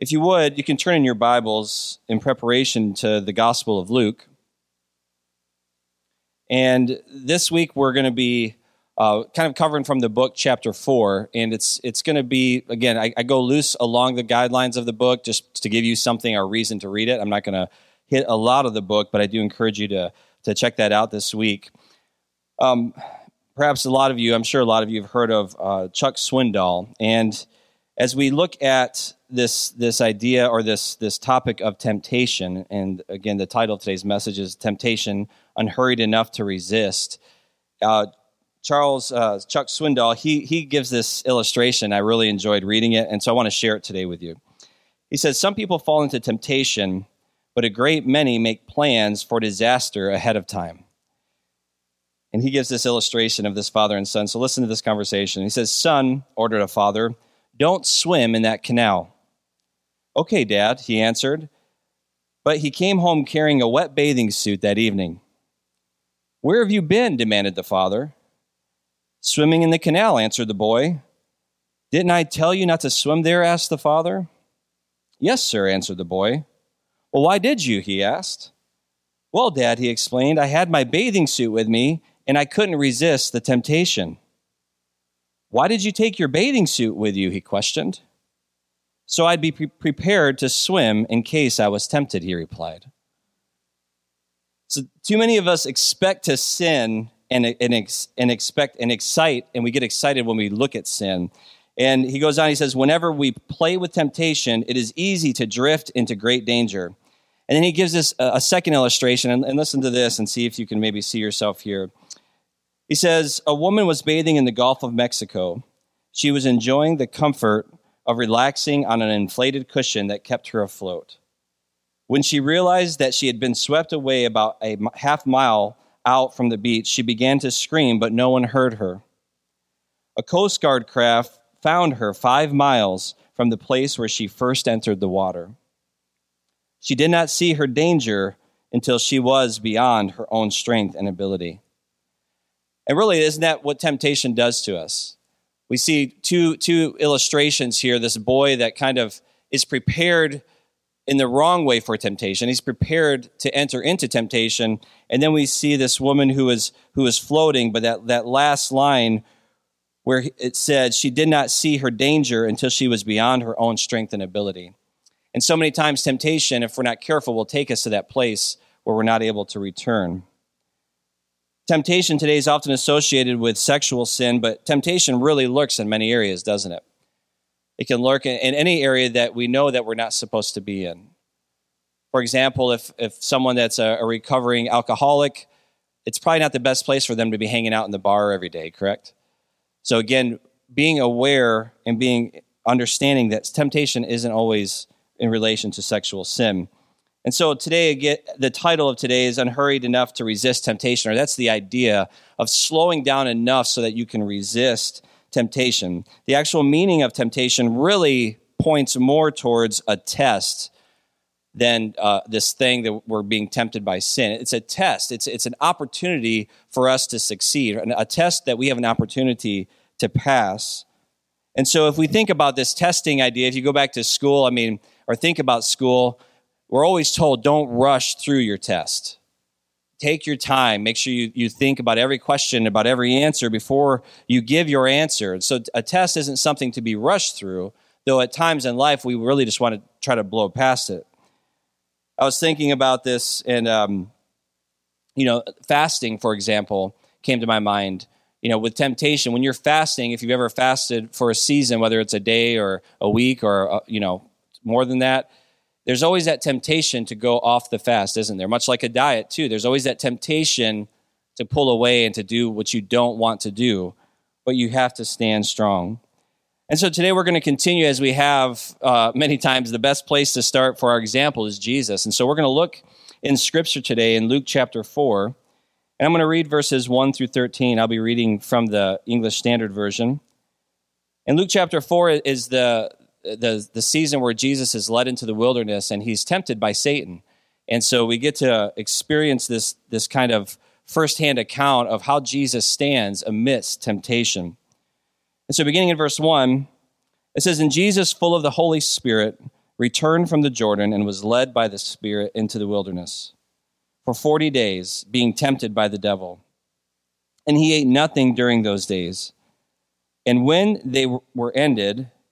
If you would, you can turn in your Bibles in preparation to the Gospel of Luke. And this week we're going to be uh, kind of covering from the book, chapter four, and it's it's going to be again. I, I, go loose along the guidelines of the book just to give you something or reason to read it. I'm not going to hit a lot of the book, but I do encourage you to to check that out this week. Um, perhaps a lot of you, I'm sure a lot of you have heard of uh, Chuck Swindoll, and as we look at this this idea or this this topic of temptation, and again, the title of today's message is "Temptation: Unhurried Enough to Resist." Uh, Charles uh, Chuck Swindoll he he gives this illustration. I really enjoyed reading it, and so I want to share it today with you. He says some people fall into temptation, but a great many make plans for disaster ahead of time. And he gives this illustration of this father and son. So listen to this conversation. He says, "Son," ordered a father don't swim in that canal. Okay, Dad, he answered. But he came home carrying a wet bathing suit that evening. Where have you been? demanded the father. Swimming in the canal, answered the boy. Didn't I tell you not to swim there? asked the father. Yes, sir, answered the boy. Well, why did you? he asked. Well, Dad, he explained, I had my bathing suit with me and I couldn't resist the temptation. Why did you take your bathing suit with you? He questioned. So I'd be pre- prepared to swim in case I was tempted, he replied. So, too many of us expect to sin and, and, and expect and excite, and we get excited when we look at sin. And he goes on, he says, Whenever we play with temptation, it is easy to drift into great danger. And then he gives us a, a second illustration, and, and listen to this and see if you can maybe see yourself here. He says, A woman was bathing in the Gulf of Mexico. She was enjoying the comfort of relaxing on an inflated cushion that kept her afloat. When she realized that she had been swept away about a half mile out from the beach, she began to scream, but no one heard her. A Coast Guard craft found her five miles from the place where she first entered the water. She did not see her danger until she was beyond her own strength and ability. And really, isn't that what temptation does to us? We see two, two illustrations here this boy that kind of is prepared in the wrong way for temptation. He's prepared to enter into temptation. And then we see this woman who is, who is floating, but that, that last line where it said she did not see her danger until she was beyond her own strength and ability. And so many times, temptation, if we're not careful, will take us to that place where we're not able to return. Temptation today is often associated with sexual sin, but temptation really lurks in many areas, doesn't it? It can lurk in, any area that we know that we're not supposed to be in. For example, if, if someone that's a, a recovering alcoholic, it's probably not the best place for them to be hanging out in the bar every day, correct? So again, being aware and being understanding that temptation isn't always in relation to sexual sin. And so today, again, the title of today is Unhurried Enough to Resist Temptation, or that's the idea of slowing down enough so that you can resist temptation. The actual meaning of temptation really points more towards a test than uh, this thing that we're being tempted by sin. It's a test, it's, it's an opportunity for us to succeed, a test that we have an opportunity to pass. And so, if we think about this testing idea, if you go back to school, I mean, or think about school, we're always told don't rush through your test. Take your time. Make sure you, you think about every question, about every answer before you give your answer. So a test isn't something to be rushed through, though at times in life we really just want to try to blow past it. I was thinking about this, and um, you know, fasting, for example, came to my mind. You know, with temptation, when you're fasting, if you've ever fasted for a season, whether it's a day or a week or uh, you know more than that, there's always that temptation to go off the fast, isn't there? Much like a diet, too. There's always that temptation to pull away and to do what you don't want to do, but you have to stand strong. And so today we're going to continue as we have uh, many times. The best place to start for our example is Jesus. And so we're going to look in Scripture today in Luke chapter 4. And I'm going to read verses 1 through 13. I'll be reading from the English Standard Version. And Luke chapter 4 is the, the, the season where Jesus is led into the wilderness and he's tempted by Satan. And so we get to experience this, this kind of firsthand account of how Jesus stands amidst temptation. And so, beginning in verse 1, it says, And Jesus, full of the Holy Spirit, returned from the Jordan and was led by the Spirit into the wilderness for 40 days, being tempted by the devil. And he ate nothing during those days. And when they were ended,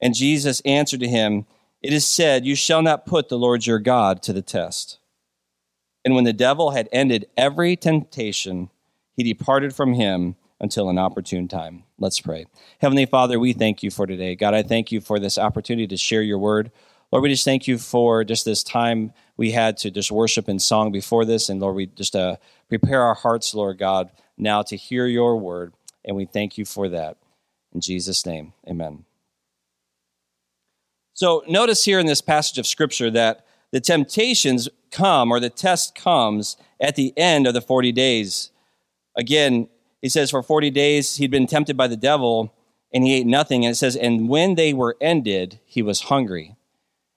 And Jesus answered to him, it is said, You shall not put the Lord your God to the test. And when the devil had ended every temptation, he departed from him until an opportune time. Let's pray. Heavenly Father, we thank you for today. God, I thank you for this opportunity to share your word. Lord, we just thank you for just this time we had to just worship in song before this. And Lord, we just uh, prepare our hearts, Lord God, now to hear your word. And we thank you for that. In Jesus' name, amen. So notice here in this passage of Scripture that the temptations come or the test comes at the end of the 40 days. Again, he says, For 40 days he'd been tempted by the devil and he ate nothing. And it says, And when they were ended, he was hungry.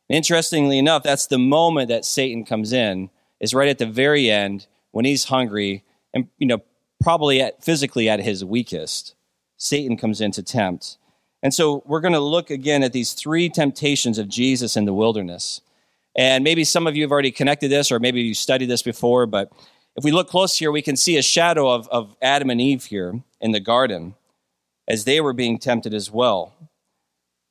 interestingly enough, that's the moment that Satan comes in, is right at the very end when he's hungry and, you know, probably at, physically at his weakest. Satan comes in to tempt. And so we're going to look again at these three temptations of Jesus in the wilderness. And maybe some of you have already connected this, or maybe you studied this before, but if we look close here, we can see a shadow of, of Adam and Eve here in the garden as they were being tempted as well.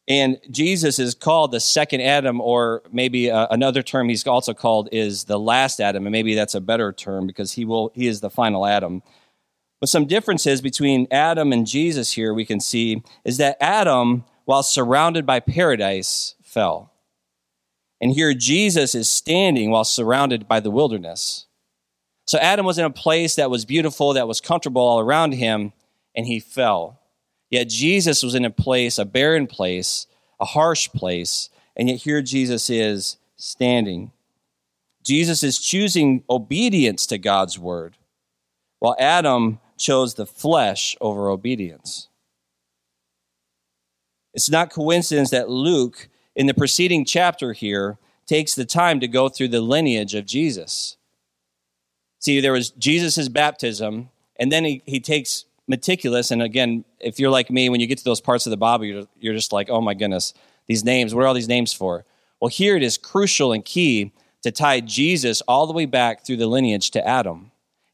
And Jesus is called the second Adam, or maybe uh, another term he's also called is the last Adam, and maybe that's a better term because he will he is the final Adam. But some differences between Adam and Jesus here we can see is that Adam, while surrounded by paradise, fell. And here Jesus is standing while surrounded by the wilderness. So Adam was in a place that was beautiful, that was comfortable all around him, and he fell. Yet Jesus was in a place, a barren place, a harsh place, and yet here Jesus is standing. Jesus is choosing obedience to God's word, while Adam chose the flesh over obedience. It's not coincidence that Luke, in the preceding chapter here, takes the time to go through the lineage of Jesus. See, there was Jesus' baptism, and then he, he takes meticulous, and again, if you're like me, when you get to those parts of the Bible, you're, you're just like, oh my goodness, these names, what are all these names for? Well, here it is crucial and key to tie Jesus all the way back through the lineage to Adam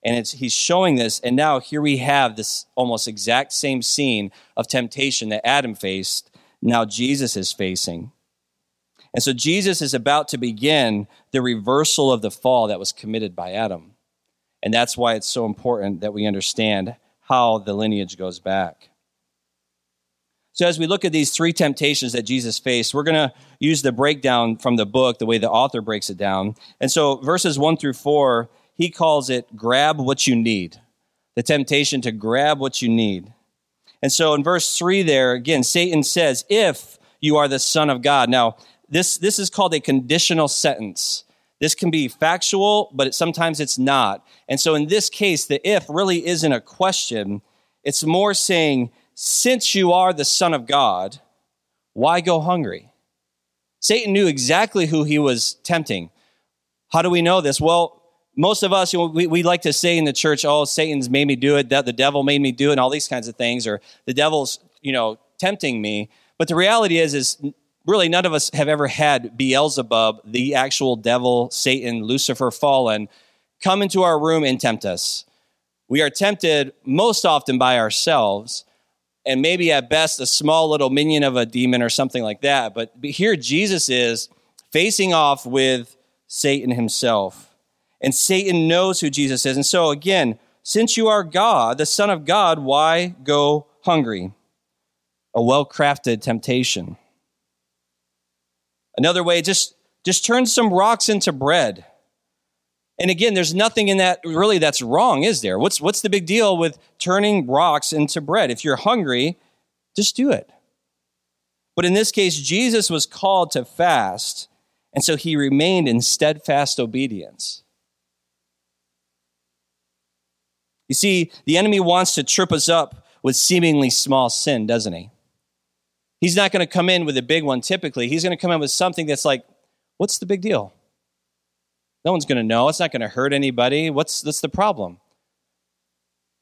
and it's he's showing this and now here we have this almost exact same scene of temptation that adam faced now jesus is facing. And so jesus is about to begin the reversal of the fall that was committed by adam. And that's why it's so important that we understand how the lineage goes back. So as we look at these three temptations that jesus faced we're going to use the breakdown from the book the way the author breaks it down. And so verses 1 through 4 he calls it grab what you need. The temptation to grab what you need. And so in verse 3 there, again, Satan says, if you are the Son of God. Now, this, this is called a conditional sentence. This can be factual, but it, sometimes it's not. And so in this case, the if really isn't a question. It's more saying, since you are the Son of God, why go hungry? Satan knew exactly who he was tempting. How do we know this? Well, most of us, you know, we, we like to say in the church, oh, Satan's made me do it, that the devil made me do it, and all these kinds of things, or the devil's, you know, tempting me. But the reality is, is really none of us have ever had Beelzebub, the actual devil, Satan, Lucifer, fallen, come into our room and tempt us. We are tempted most often by ourselves, and maybe at best a small little minion of a demon or something like that. But here Jesus is facing off with Satan himself. And Satan knows who Jesus is. And so, again, since you are God, the Son of God, why go hungry? A well crafted temptation. Another way, just, just turn some rocks into bread. And again, there's nothing in that really that's wrong, is there? What's, what's the big deal with turning rocks into bread? If you're hungry, just do it. But in this case, Jesus was called to fast, and so he remained in steadfast obedience. You see, the enemy wants to trip us up with seemingly small sin, doesn't he? He's not going to come in with a big one typically. He's going to come in with something that's like, what's the big deal? No one's going to know. It's not going to hurt anybody. What's that's the problem?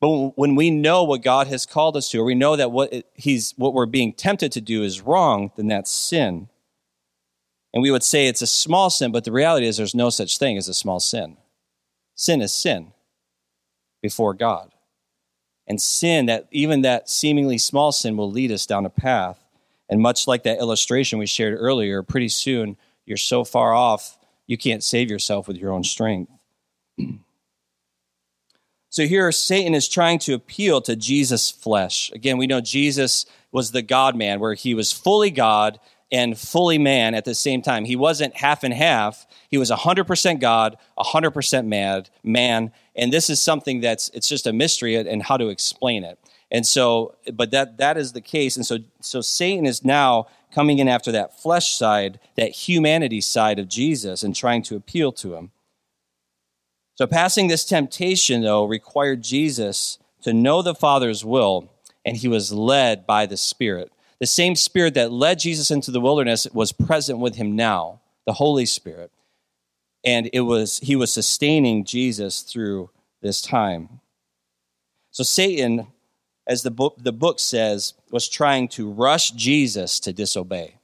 But when we know what God has called us to, or we know that what he's what we're being tempted to do is wrong, then that's sin. And we would say it's a small sin, but the reality is there's no such thing as a small sin. Sin is sin before God. And sin, that even that seemingly small sin, will lead us down a path. And much like that illustration we shared earlier, pretty soon you're so far off you can't save yourself with your own strength. So here, Satan is trying to appeal to Jesus' flesh. Again, we know Jesus was the God man, where he was fully God and fully man at the same time. He wasn't half and half. He was 100% God, 100% mad, man. And this is something that's, it's just a mystery and how to explain it. And so, but that, that is the case. And so, so Satan is now coming in after that flesh side, that humanity side of Jesus and trying to appeal to him. So, passing this temptation, though, required Jesus to know the Father's will, and he was led by the Spirit. The same Spirit that led Jesus into the wilderness was present with him now, the Holy Spirit. And it was he was sustaining Jesus through this time. So Satan, as the book, the book says, was trying to rush Jesus to disobey.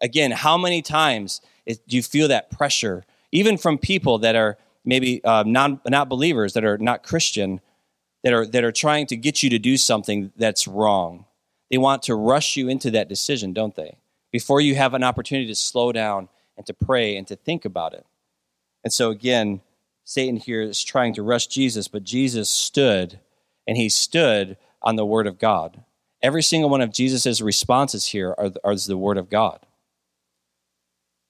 Again, how many times do you feel that pressure, even from people that are maybe uh, non, not believers, that are not Christian, that are, that are trying to get you to do something that's wrong. They want to rush you into that decision, don't they? Before you have an opportunity to slow down and to pray and to think about it. And so, again, Satan here is trying to rush Jesus, but Jesus stood, and he stood on the Word of God. Every single one of Jesus' responses here are, are the Word of God.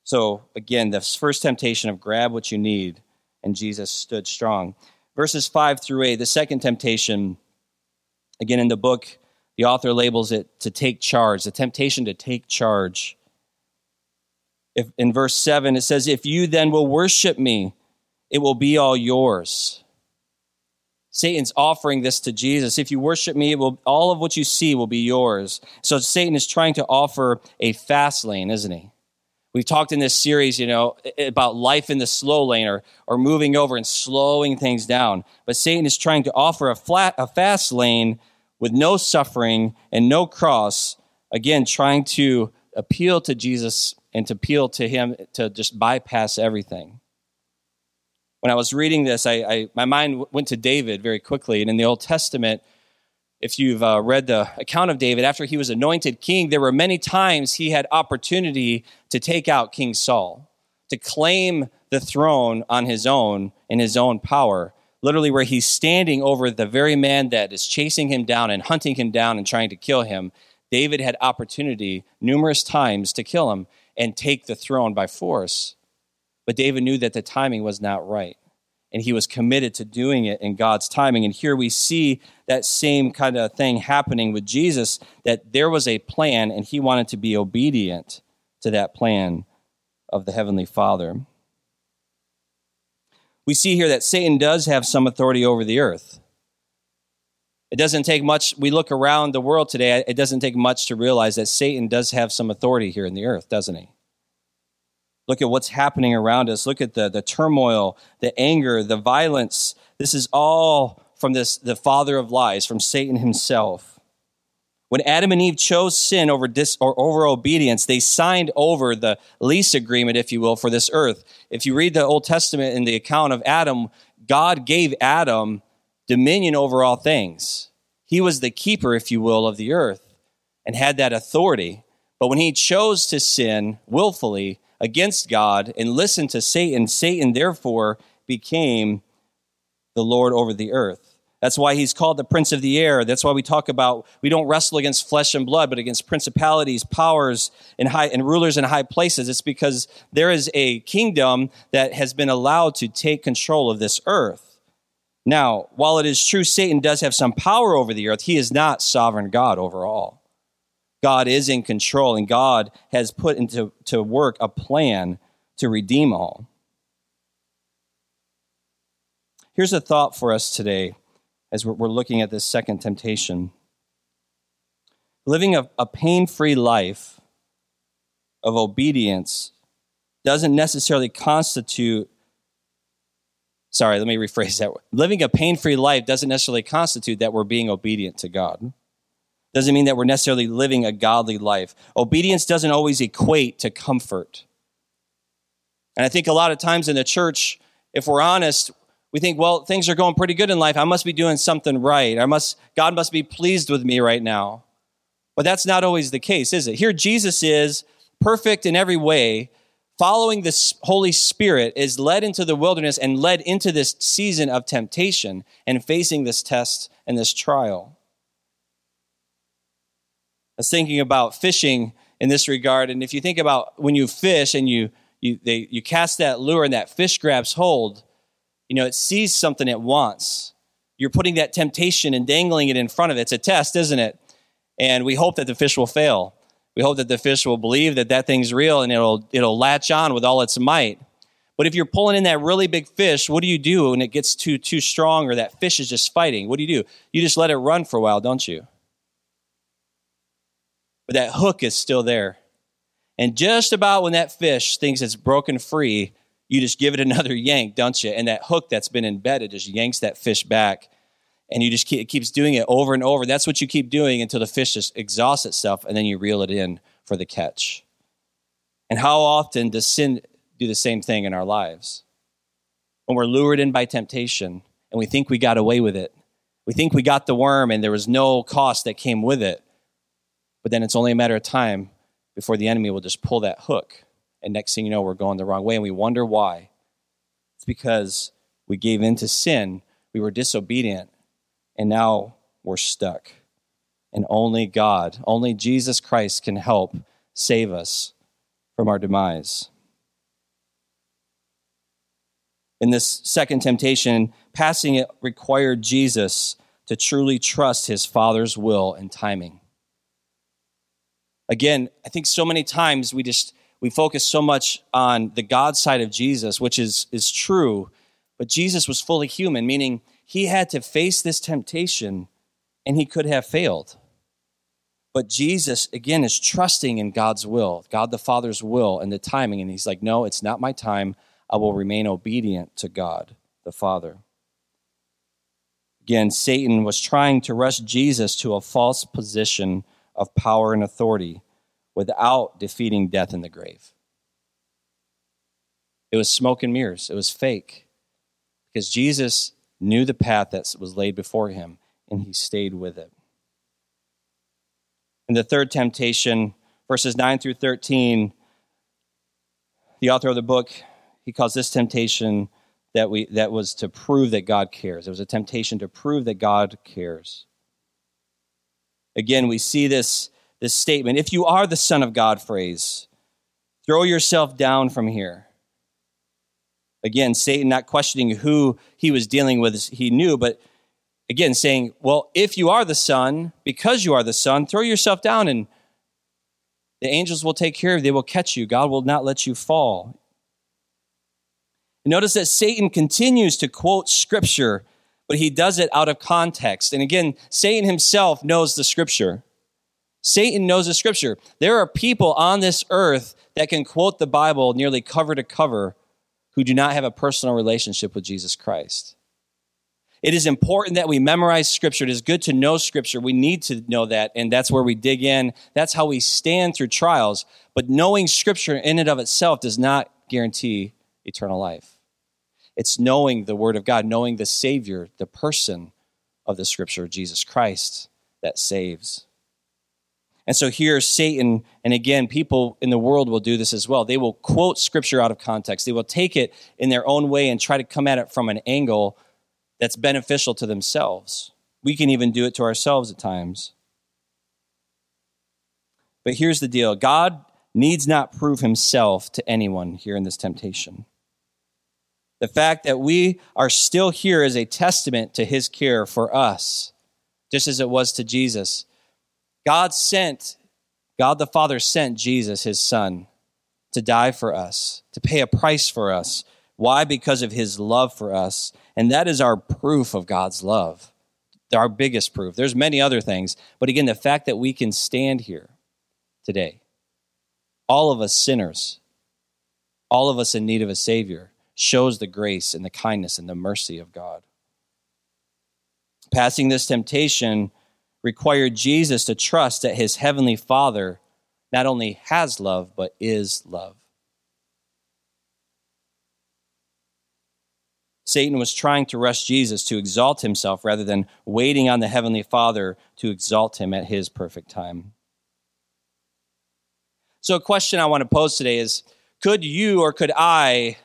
So, again, the first temptation of grab what you need and Jesus stood strong. Verses 5 through 8, the second temptation, again in the book, the author labels it to take charge, the temptation to take charge. If, in verse 7, it says, If you then will worship me, it will be all yours. Satan's offering this to Jesus. If you worship me, will, all of what you see will be yours. So Satan is trying to offer a fast lane, isn't he? We've talked in this series, you know, about life in the slow lane or, or moving over and slowing things down. But Satan is trying to offer a flat, a fast lane with no suffering and no cross. Again, trying to appeal to Jesus and to appeal to him to just bypass everything. When I was reading this, I, I my mind went to David very quickly. And in the Old Testament, if you've uh, read the account of David, after he was anointed king, there were many times he had opportunity to take out King Saul, to claim the throne on his own in his own power. Literally, where he's standing over the very man that is chasing him down and hunting him down and trying to kill him. David had opportunity numerous times to kill him and take the throne by force. But David knew that the timing was not right and he was committed to doing it in God's timing. And here we see that same kind of thing happening with Jesus that there was a plan and he wanted to be obedient to that plan of the Heavenly Father. We see here that Satan does have some authority over the earth. It doesn't take much, we look around the world today, it doesn't take much to realize that Satan does have some authority here in the earth, doesn't he? Look at what's happening around us. Look at the, the turmoil, the anger, the violence. This is all from this, the father of lies, from Satan himself. When Adam and Eve chose sin over, dis, or over obedience, they signed over the lease agreement, if you will, for this earth. If you read the Old Testament in the account of Adam, God gave Adam dominion over all things. He was the keeper, if you will, of the earth and had that authority. But when he chose to sin willfully, against God and listened to Satan, Satan therefore became the Lord over the earth. That's why he's called the Prince of the Air. That's why we talk about we don't wrestle against flesh and blood, but against principalities, powers, and, high, and rulers in high places. It's because there is a kingdom that has been allowed to take control of this earth. Now, while it is true Satan does have some power over the earth, he is not sovereign God over all. God is in control, and God has put into to work a plan to redeem all. Here's a thought for us today as we're, looking at this second temptation. Living a, a pain free life of obedience doesn't necessarily constitute sorry, let me rephrase that. Living a pain free life doesn't necessarily constitute that we're being obedient to God. Doesn't mean that we're necessarily living a godly life. Obedience doesn't always equate to comfort. And I think a lot of times in the church, if we're honest, we think, well, things are going pretty good in life. I must be doing something right. I must, God must be pleased with me right now. But that's not always the case, is it? Here, Jesus is perfect in every way, following the Holy Spirit, is led into the wilderness and led into this season of temptation and facing this test and this trial. I was thinking about fishing in this regard, and if you think about when you fish and you you, they, you cast that lure and that fish grabs hold, you know, it sees something it wants. You're putting that temptation and dangling it in front of it. It's a test, isn't it? And we hope that the fish will fail. We hope that the fish will believe that that thing's real and it'll, it'll latch on with all its might. But if you're pulling in that really big fish, what do you do when it gets too, too strong or that fish is just fighting? What do you do? You just let it run for a while, don't you? But that hook is still there. And just about when that fish thinks it's broken free, you just give it another yank, don't you? And that hook that's been embedded just yanks that fish back. And you just keep, it keeps doing it over and over. That's what you keep doing until the fish just exhausts itself, and then you reel it in for the catch. And how often does sin do the same thing in our lives? When we're lured in by temptation and we think we got away with it, we think we got the worm and there was no cost that came with it. But then it's only a matter of time before the enemy will just pull that hook and next thing you know, we're going the wrong way, and we wonder why. It's because we gave in to sin, we were disobedient, and now we're stuck. And only God, only Jesus Christ can help save us from our demise. In this second temptation, passing it required Jesus to truly trust his Father's will and timing. Again, I think so many times we just we focus so much on the God side of Jesus, which is, is true, but Jesus was fully human, meaning he had to face this temptation and he could have failed. But Jesus, again, is trusting in God's will, God the Father's will and the timing. And he's like, no, it's not my time. I will remain obedient to God the Father. Again, Satan was trying to rush Jesus to a false position of power and authority without defeating death in the grave. It was smoke and mirrors, it was fake. Because Jesus knew the path that was laid before him, and he stayed with it. In the third temptation, verses 9 through 13, the author of the book, he calls this temptation that, we, that was to prove that God cares. It was a temptation to prove that God cares. Again, we see this this statement if you are the Son of God phrase, throw yourself down from here. Again, Satan not questioning who he was dealing with, he knew, but again saying, well, if you are the Son, because you are the Son, throw yourself down and the angels will take care of you. They will catch you. God will not let you fall. Notice that Satan continues to quote scripture, but he does it out of context. And again, Satan himself knows the scripture. Satan knows the scripture. There are people on this earth that can quote the Bible nearly cover to cover who do not have a personal relationship with Jesus Christ. It is important that we memorize scripture. It is good to know scripture. We need to know that, and that's where we dig in. That's how we stand through trials. But knowing scripture in and of itself does not guarantee eternal life. It's knowing the word of God, knowing the Savior, the person of the scripture, Jesus Christ, that saves. And so here, Satan, and again, people in the world will do this as well. They will quote scripture out of context. They will take it in their own way and try to come at it from an angle that's beneficial to themselves. We can even do it to ourselves at times. But here's the deal God needs not prove himself to anyone here in this temptation. The fact that we are still here is a testament to his care for us, just as it was to Jesus. God sent, God the Father sent Jesus, his son, to die for us, to pay a price for us. Why? Because of his love for us. And that is our proof of God's love, our biggest proof. There's many other things, but again, the fact that we can stand here today, all of us sinners, all of us in need of a Savior, shows the grace and the kindness and the mercy of God. Passing this temptation required Jesus to trust that his heavenly Father not only has love, but is love. Satan was trying to rush Jesus to exalt himself rather than waiting on the heavenly Father to exalt him at his perfect time. So, a question I want to pose today is could you or could I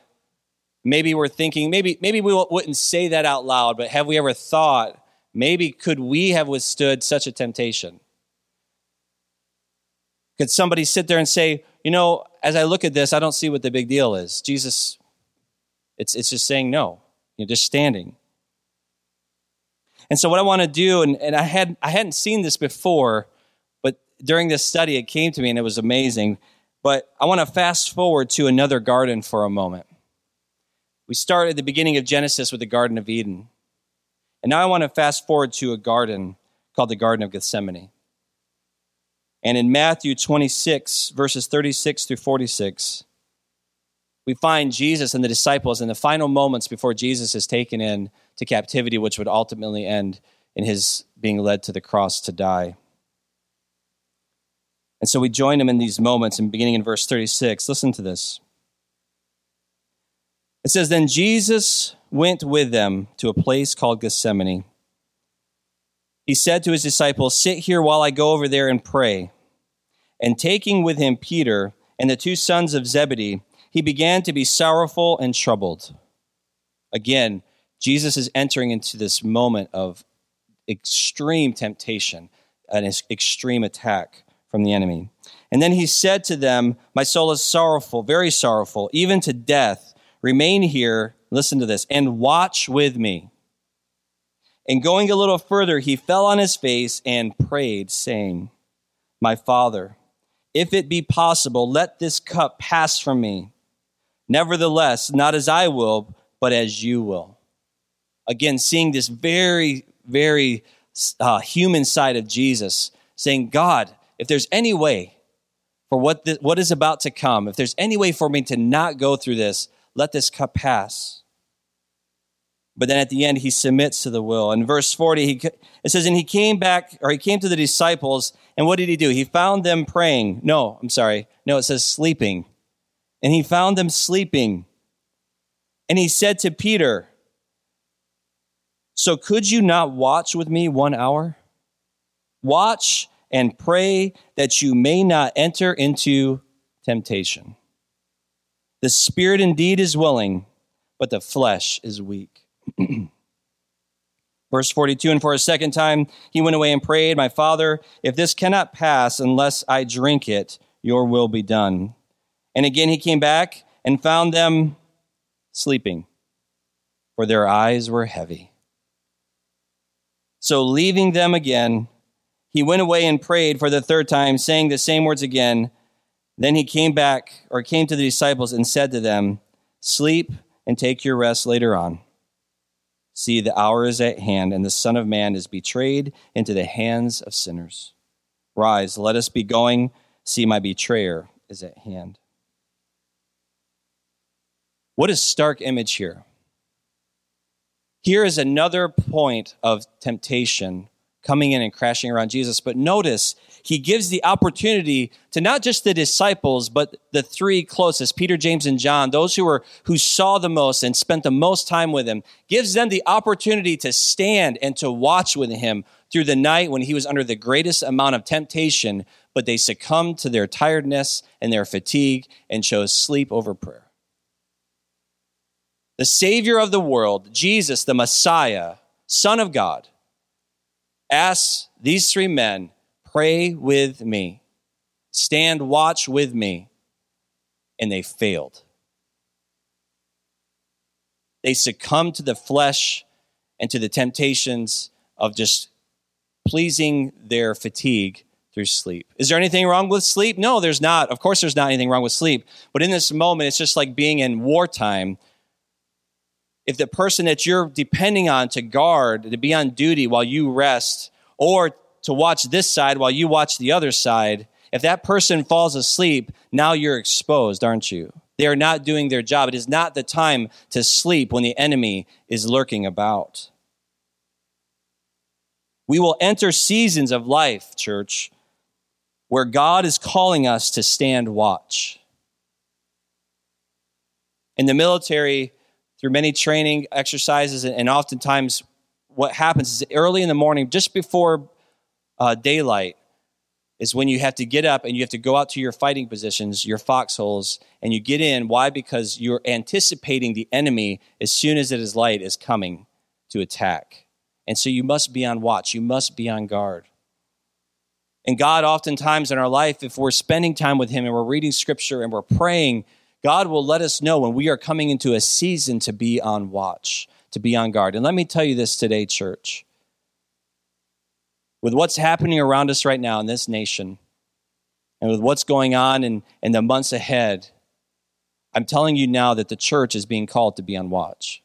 maybe we're thinking maybe maybe we wouldn't say that out loud but have we ever thought maybe could we have withstood such a temptation? Could somebody sit there and say you know as i look at this i don't see what the big deal is. Jesus it's, it's just saying no. You're just standing. And so what i want to do and, and i had i hadn't seen this before but during this study it came to me and it was amazing. But i want to fast forward to another garden for a moment. We start at the beginning of Genesis with the Garden of Eden. And now I want to fast forward to a garden called the Garden of Gethsemane. And in Matthew 26, verses 36 through 46, we find Jesus and the disciples in the final moments before Jesus is taken in to captivity, which would ultimately end in his being led to the cross to die. And so we join him in these moments, and beginning in verse 36, listen to this. It says, Then Jesus went with them to a place called Gethsemane. He said to his disciples, Sit here while I go over there and pray. And taking with him Peter and the two sons of Zebedee, he began to be sorrowful and troubled. Again, Jesus is entering into this moment of extreme temptation, an extreme attack from the enemy. And then he said to them, My soul is sorrowful, very sorrowful, even to death. Remain here, listen to this, and watch with me. And going a little further, he fell on his face and prayed, saying, My Father, if it be possible, let this cup pass from me. Nevertheless, not as I will, but as you will. Again, seeing this very, very uh, human side of Jesus, saying, God, if there's any way for what, what is about to come, if there's any way for me to not go through this, let this cup pass. But then at the end, he submits to the will. In verse 40, he, it says, And he came back, or he came to the disciples, and what did he do? He found them praying. No, I'm sorry. No, it says sleeping. And he found them sleeping. And he said to Peter, So could you not watch with me one hour? Watch and pray that you may not enter into temptation. The spirit indeed is willing, but the flesh is weak. Verse 42 And for a second time he went away and prayed, My father, if this cannot pass unless I drink it, your will be done. And again he came back and found them sleeping, for their eyes were heavy. So leaving them again, he went away and prayed for the third time, saying the same words again. Then he came back, or came to the disciples and said to them, Sleep and take your rest later on. See, the hour is at hand, and the Son of Man is betrayed into the hands of sinners. Rise, let us be going. See, my betrayer is at hand. What a stark image here. Here is another point of temptation coming in and crashing around Jesus. But notice, he gives the opportunity to not just the disciples, but the three closest, Peter, James, and John, those who were who saw the most and spent the most time with him, gives them the opportunity to stand and to watch with him through the night when he was under the greatest amount of temptation, but they succumbed to their tiredness and their fatigue and chose sleep over prayer. The Savior of the world, Jesus, the Messiah, Son of God, asks these three men, Pray with me, stand watch with me. And they failed. They succumbed to the flesh and to the temptations of just pleasing their fatigue through sleep. Is there anything wrong with sleep? No, there's not. Of course, there's not anything wrong with sleep. But in this moment, it's just like being in wartime. If the person that you're depending on to guard, to be on duty while you rest, or to watch this side while you watch the other side, if that person falls asleep, now you're exposed, aren't you? They are not doing their job. It is not the time to sleep when the enemy is lurking about. We will enter seasons of life, church, where God is calling us to stand watch. In the military, through many training exercises, and oftentimes what happens is early in the morning, just before uh, daylight, is when you have to get up and you have to go out to your fighting positions, your foxholes, and you get in. Why? Because you're anticipating the enemy as soon as it is light is coming to attack. And so you must be on watch, you must be on guard. And God, oftentimes in our life, if we're spending time with Him and we're reading scripture and we're praying, God will let us know when we are coming into a season to be on watch, to be on guard. And let me tell you this today, church. With what's happening around us right now in this nation, and with what's going on in, in the months ahead, I'm telling you now that the church is being called to be on watch.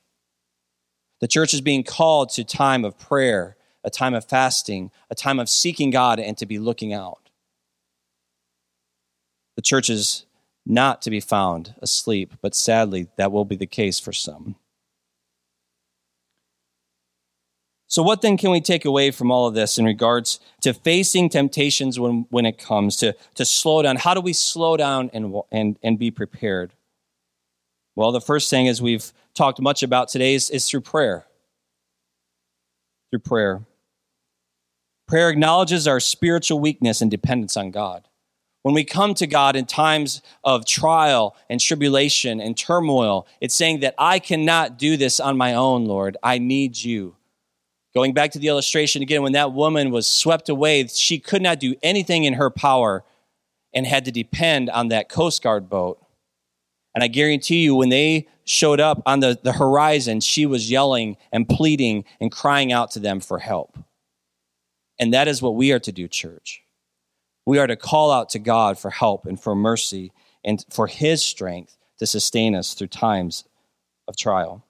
The church is being called to time of prayer a time of fasting, a time of seeking God, and to be looking out. The church is not to be found asleep, but sadly, that will be the case for some. So, what then can we take away from all of this in regards to facing temptations when, when it comes to, to slow down? How do we slow down and, and, and be prepared? Well, the first thing, as we've talked much about today, is, is through prayer. Through prayer. Prayer acknowledges our spiritual weakness and dependence on God. When we come to God in times of trial and tribulation and turmoil, it's saying that I cannot do this on my own, Lord. I need you. Going back to the illustration again, when that woman was swept away, she could not do anything in her power and had to depend on that Coast Guard boat. And I guarantee you, when they showed up on the, the horizon, she was yelling and pleading and crying out to them for help. And that is what we are to do, church. We are to call out to God for help and for mercy and for His strength to sustain us through times of trial.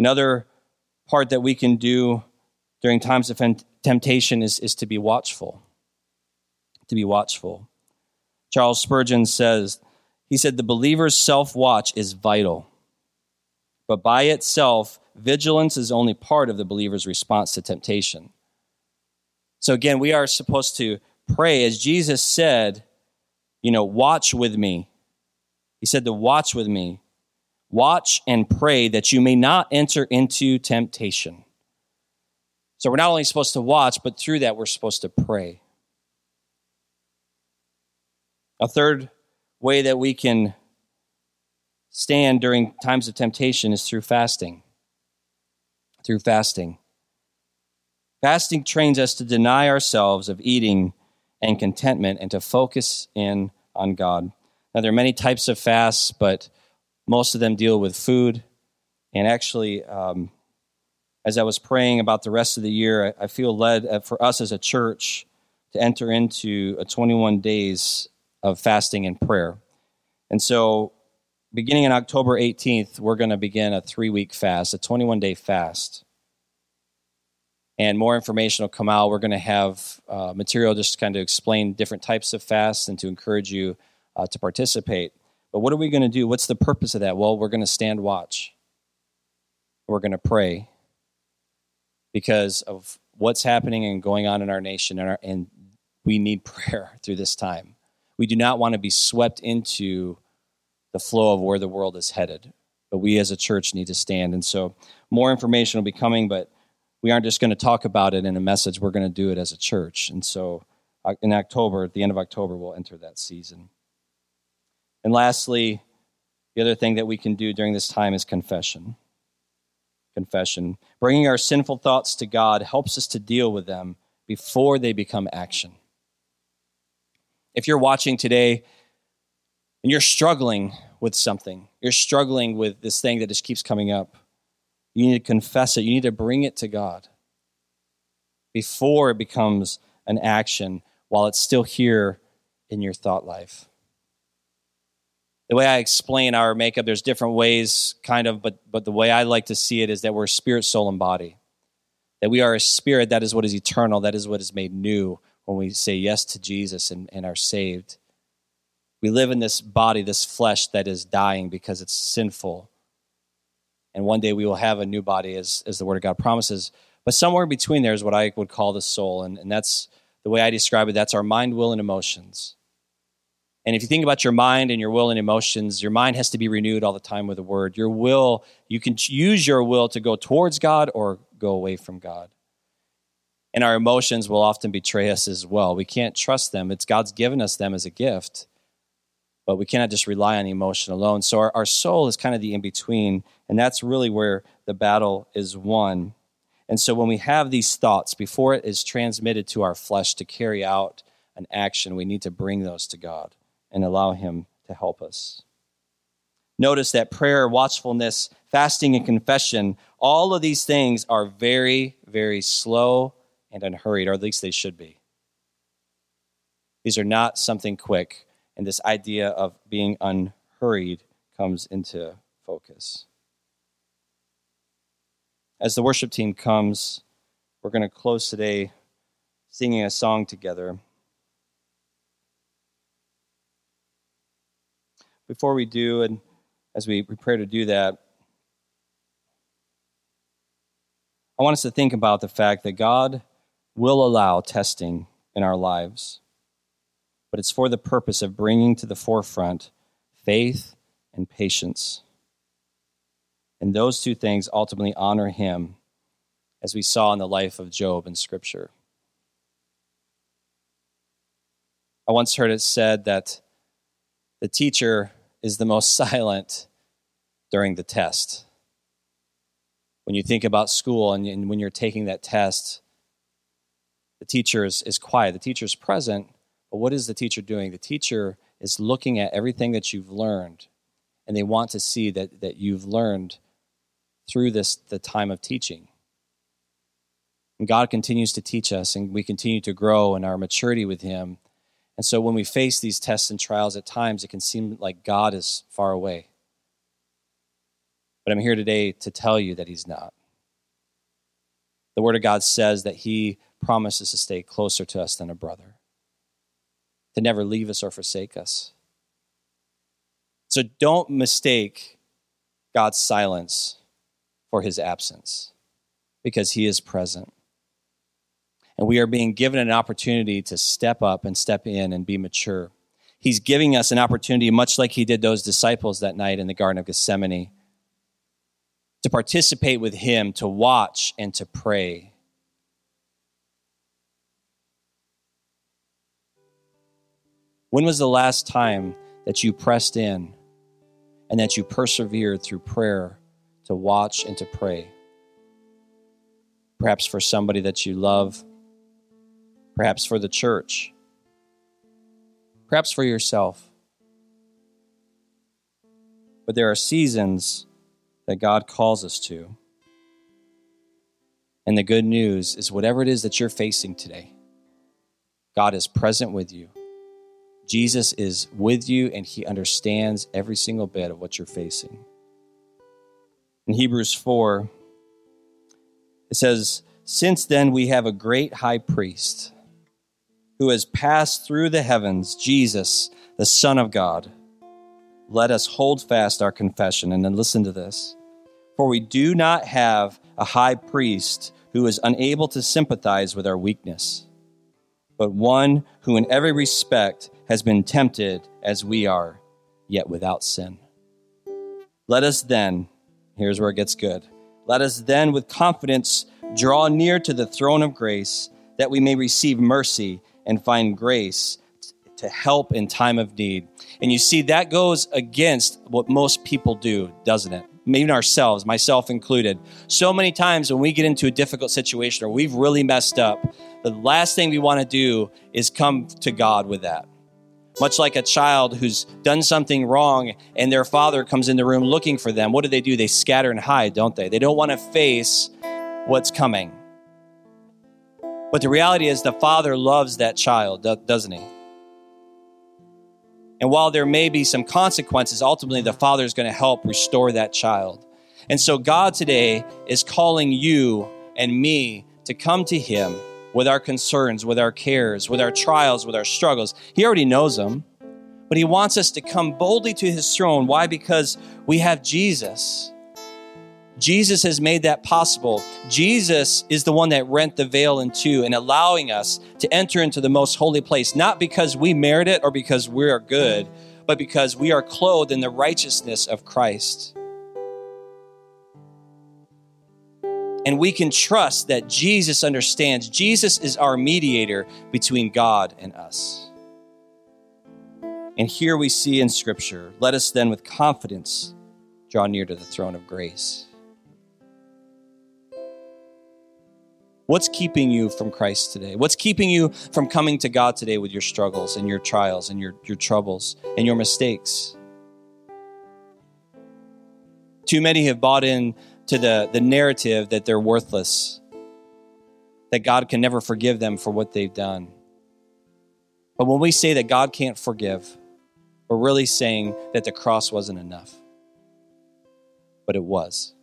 Another part that we can do during times of temptation is, is to be watchful. To be watchful. Charles Spurgeon says, he said, the believer's self watch is vital, but by itself, vigilance is only part of the believer's response to temptation. So again, we are supposed to pray as Jesus said, you know, watch with me. He said to watch with me. Watch and pray that you may not enter into temptation. So we're not only supposed to watch, but through that, we're supposed to pray. A third way that we can stand during times of temptation is through fasting through fasting. Fasting trains us to deny ourselves of eating and contentment and to focus in on God. Now, there are many types of fasts, but most of them deal with food. And actually, um, as I was praying about the rest of the year, I, I feel led uh, for us as a church to enter into a 21 days of fasting and prayer. And so beginning on October 18th, we're going to begin a three week fast, a 21 day fast. And more information will come out. We're going to have uh, material just to kind of explain different types of fasts and to encourage you uh, to participate. But what are we going to do? What's the purpose of that? Well, we're going to stand watch. We're going to pray because of what's happening and going on in our nation, and, our, and we need prayer through this time. We do not want to be swept into the flow of where the world is headed, but we as a church need to stand. And so, more information will be coming, but we aren't just going to talk about it in a message. We're going to do it as a church. And so, uh, in October, at the end of October, we'll enter that season. And lastly, the other thing that we can do during this time is confession. Confession. Bringing our sinful thoughts to God helps us to deal with them before they become action. If you're watching today and you're struggling with something, you're struggling with this thing that just keeps coming up, you need to confess it. You need to bring it to God before it becomes an action while it's still here in your thought life the way I explain our makeup, there's different ways, kind of, but but the way I like to see it is that we're spirit, soul, and body. That we are a spirit, that is what is eternal, that is what is made new when we say yes to Jesus and, and are saved. We live in this body, this flesh that is dying because it's sinful. And one day we will have a new body as, as the Word of God promises. But somewhere between there is what I would call the soul. And, and that's the way I describe it. That's our mind, will, and emotions. And if you think about your mind and your will and emotions, your mind has to be renewed all the time with the word. Your will, you can use your will to go towards God or go away from God. And our emotions will often betray us as well. We can't trust them. It's God's given us them as a gift, but we cannot just rely on emotion alone. So our, our soul is kind of the in between, and that's really where the battle is won. And so when we have these thoughts, before it is transmitted to our flesh to carry out an action, we need to bring those to God and allow Him to help us. Notice that prayer, watchfulness, fasting, and confession, all of these things are very, very slow and unhurried, or at least they should be. These are not something quick, and this idea of being unhurried comes into focus. As the worship team comes, we're going to close today singing a song together. Before we do, and as we prepare to do that, I want us to think about the fact that God will allow testing in our lives, but it's for the purpose of bringing to the forefront faith and patience. And those two things ultimately honor Him, as we saw in the life of Job in Scripture. I once heard it said that the teacher is the most silent during the test. When you think about school and, and when you're taking that test, the teacher is, is quiet. The teacher is present, but what is the teacher doing? The teacher is looking at everything that you've learned, and they want to see that, that you've learned through this the time of teaching. And God continues to teach us, and we continue to grow in our maturity with Him and so when we face these tests and trials, at times it can seem like God is far away. But I'm here today to tell you that He's not. The Word of God says that He promises to stay closer to us than a brother, to never leave us or forsake us. So don't mistake God's silence for His absence, because He is present. And we are being given an opportunity to step up and step in and be mature. He's giving us an opportunity, much like he did those disciples that night in the Garden of Gethsemane, to participate with him, to watch and to pray. When was the last time that you pressed in and that you persevered through prayer to watch and to pray? Perhaps for somebody that you love perhaps for the church, perhaps for yourself. But there are seasons that God calls us to. And the good news is whatever it is that you're facing today, God is present with you. Jesus is with you and he understands every single bit of what you're facing. In Hebrews 4, it says, Since then we have a great high priest who has passed through the heavens, Jesus, the Son of God. Let us hold fast our confession. And then listen to this. For we do not have a high priest who is unable to sympathize with our weakness, but one who in every respect has been tempted as we are, yet without sin. Let us then, here's where it gets good, let us then with confidence draw near to the throne of grace that we may receive mercy and find grace to help in time of need. And you see, that goes against what most people do, doesn't it? Even ourselves, myself included. So many times when we get into a difficult situation or we've really messed up, the last thing we want to do is come to God with that. Much like a child who's done something wrong and their father comes in the room looking for them, what do they do? They scatter and hide, don't they? They don't want to face what's coming. But the reality is, the father loves that child, doesn't he? And while there may be some consequences, ultimately the Father is going to help restore that child. And so God today is calling you and me to come to Him with our concerns, with our cares, with our trials, with our struggles. He already knows them, but He wants us to come boldly to His throne. Why? Because we have Jesus. Jesus has made that possible. Jesus is the one that rent the veil in two and allowing us to enter into the most holy place, not because we merit it or because we are good, but because we are clothed in the righteousness of Christ. And we can trust that Jesus understands. Jesus is our mediator between God and us. And here we see in Scripture, let us then with confidence draw near to the throne of grace. What's keeping you from Christ today? What's keeping you from coming to God today with your struggles and your trials and your, your troubles and your mistakes? Too many have bought in to the, the narrative that they're worthless, that God can never forgive them for what they've done. But when we say that God can't forgive, we're really saying that the cross wasn't enough. But it was.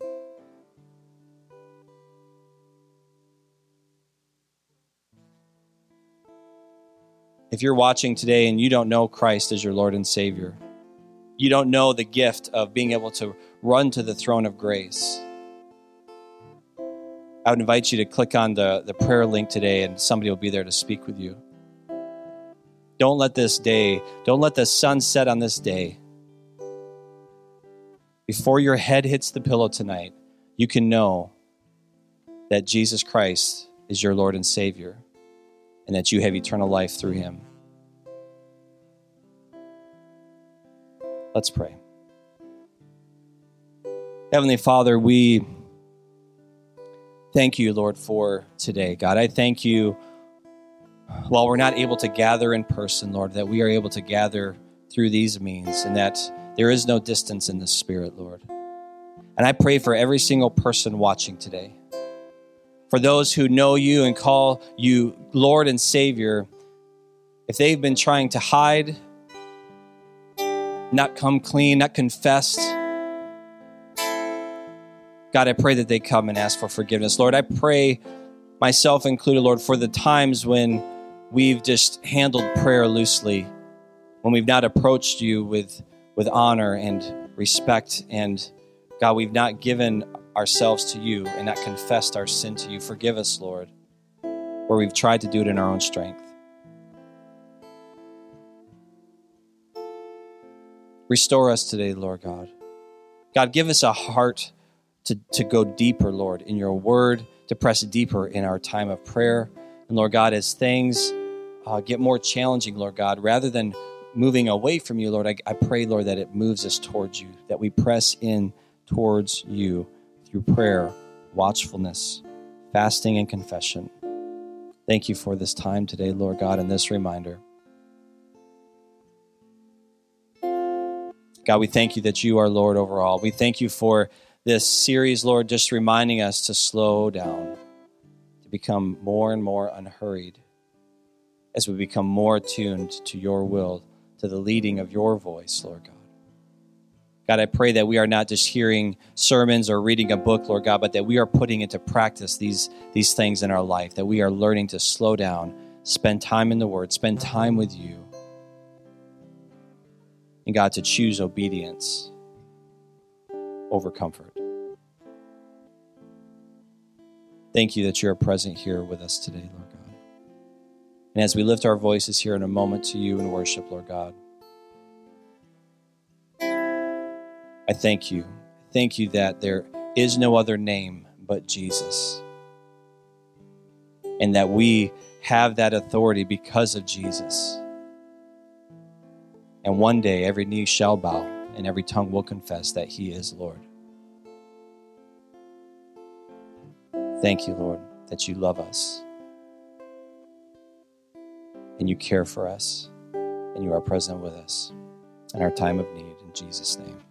If you're watching today and you don't know Christ as your Lord and Savior, you don't know the gift of being able to run to the throne of grace. I would invite you to click on the, the prayer link today and somebody will be there to speak with you. Don't let this day, don't let the sun set on this day. Before your head hits the pillow tonight, you can know that Jesus Christ is your Lord and Savior and that you have eternal life through him. Let's pray. Heavenly Father, we thank you, Lord, for today. God, I thank you while we're not able to gather in person, Lord, that we are able to gather through these means and that there is no distance in the Spirit, Lord. And I pray for every single person watching today for those who know you and call you Lord and Savior, if they've been trying to hide, not come clean, not confessed, God, I pray that they come and ask for forgiveness. Lord, I pray, myself included, Lord, for the times when we've just handled prayer loosely, when we've not approached you with, with honor and respect, and God, we've not given ourselves to you and not confessed our sin to you. Forgive us, Lord, where we've tried to do it in our own strength. Restore us today, Lord God. God, give us a heart to, to go deeper, Lord, in your word, to press deeper in our time of prayer. And Lord God, as things uh, get more challenging, Lord God, rather than moving away from you, Lord, I, I pray, Lord, that it moves us towards you, that we press in towards you through prayer, watchfulness, fasting, and confession. Thank you for this time today, Lord God, and this reminder. God, we thank you that you are Lord over all. We thank you for this series, Lord, just reminding us to slow down, to become more and more unhurried as we become more attuned to your will, to the leading of your voice, Lord God. God, I pray that we are not just hearing sermons or reading a book, Lord God, but that we are putting into practice these, these things in our life, that we are learning to slow down, spend time in the Word, spend time with you. And God, to choose obedience over comfort. Thank you that you're present here with us today, Lord God. And as we lift our voices here in a moment to you in worship, Lord God, I thank you. Thank you that there is no other name but Jesus. And that we have that authority because of Jesus. And one day every knee shall bow and every tongue will confess that He is Lord. Thank you, Lord, that you love us and you care for us and you are present with us in our time of need. In Jesus' name.